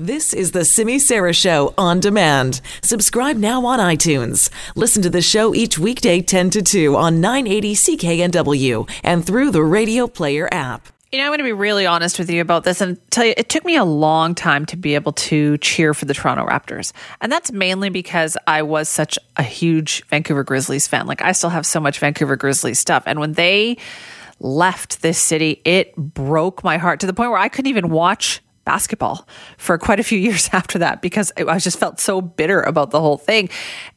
This is the Simi Sara Show on demand. Subscribe now on iTunes. Listen to the show each weekday 10 to 2 on 980 CKNW and through the Radio Player app. You know, I'm going to be really honest with you about this and tell you it took me a long time to be able to cheer for the Toronto Raptors. And that's mainly because I was such a huge Vancouver Grizzlies fan. Like, I still have so much Vancouver Grizzlies stuff. And when they left this city, it broke my heart to the point where I couldn't even watch basketball for quite a few years after that because I just felt so bitter about the whole thing.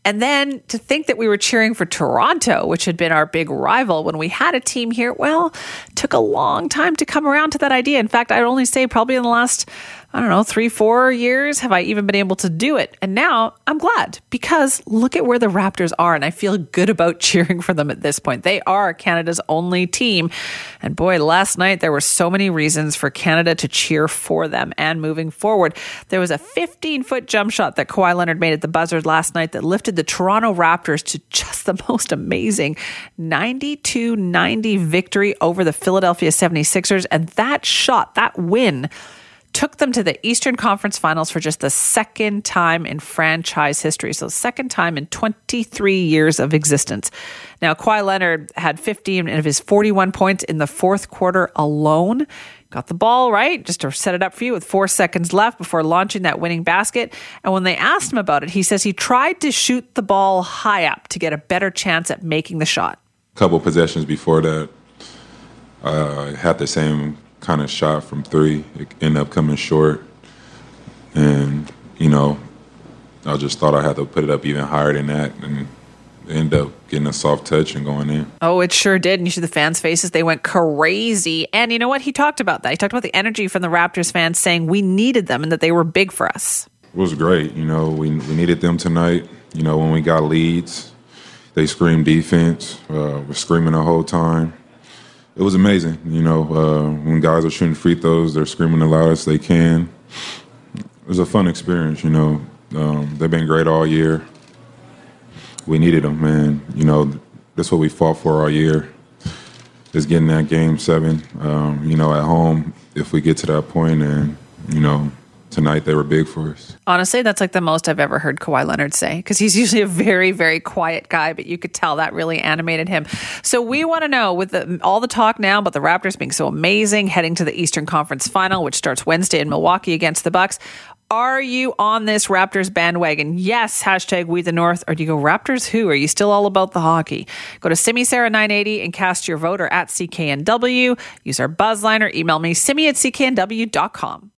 And then to think that we were cheering for Toronto, which had been our big rival when we had a team here, well, took a long time to come around to that idea. In fact, I'd only say probably in the last I don't know, three, four years have I even been able to do it. And now I'm glad because look at where the Raptors are. And I feel good about cheering for them at this point. They are Canada's only team. And boy, last night there were so many reasons for Canada to cheer for them and moving forward. There was a 15 foot jump shot that Kawhi Leonard made at the buzzer last night that lifted the Toronto Raptors to just the most amazing 92 90 victory over the Philadelphia 76ers. And that shot, that win, took them to the Eastern Conference Finals for just the second time in franchise history. So, second time in 23 years of existence. Now, Kawhi Leonard had 15 of his 41 points in the fourth quarter alone. Got the ball right, just to set it up for you with four seconds left before launching that winning basket. And when they asked him about it, he says he tried to shoot the ball high up to get a better chance at making the shot. A couple possessions before that, uh, had the same kind of shot from three. It ended up coming short. And, you know, I just thought I had to put it up even higher than that and end up getting a soft touch and going in. Oh, it sure did. And you see the fans' faces, they went crazy. And you know what? He talked about that. He talked about the energy from the Raptors fans saying we needed them and that they were big for us. It was great. You know, we, we needed them tonight. You know, when we got leads, they screamed defense. Uh, we're screaming the whole time it was amazing. You know, uh, when guys are shooting free throws, they're screaming the loudest they can. It was a fun experience. You know, um, they've been great all year. We needed them, man. You know, that's what we fought for all year. Is getting that game seven. Um, you know, at home, if we get to that point, and you know, tonight they were big for us. Honestly, that's like the most I've ever heard Kawhi Leonard say because he's usually a very, very quiet guy, but you could tell that really animated him. So we want to know with the, all the talk now about the Raptors being so amazing, heading to the Eastern Conference Final, which starts Wednesday in Milwaukee against the Bucks. Are you on this Raptors bandwagon? Yes, hashtag we the North. Or do you go Raptors who? Are you still all about the hockey? Go to Simi Sara 980 and cast your vote or at CKNW. Use our buzzline or email me, simi at cknw.com.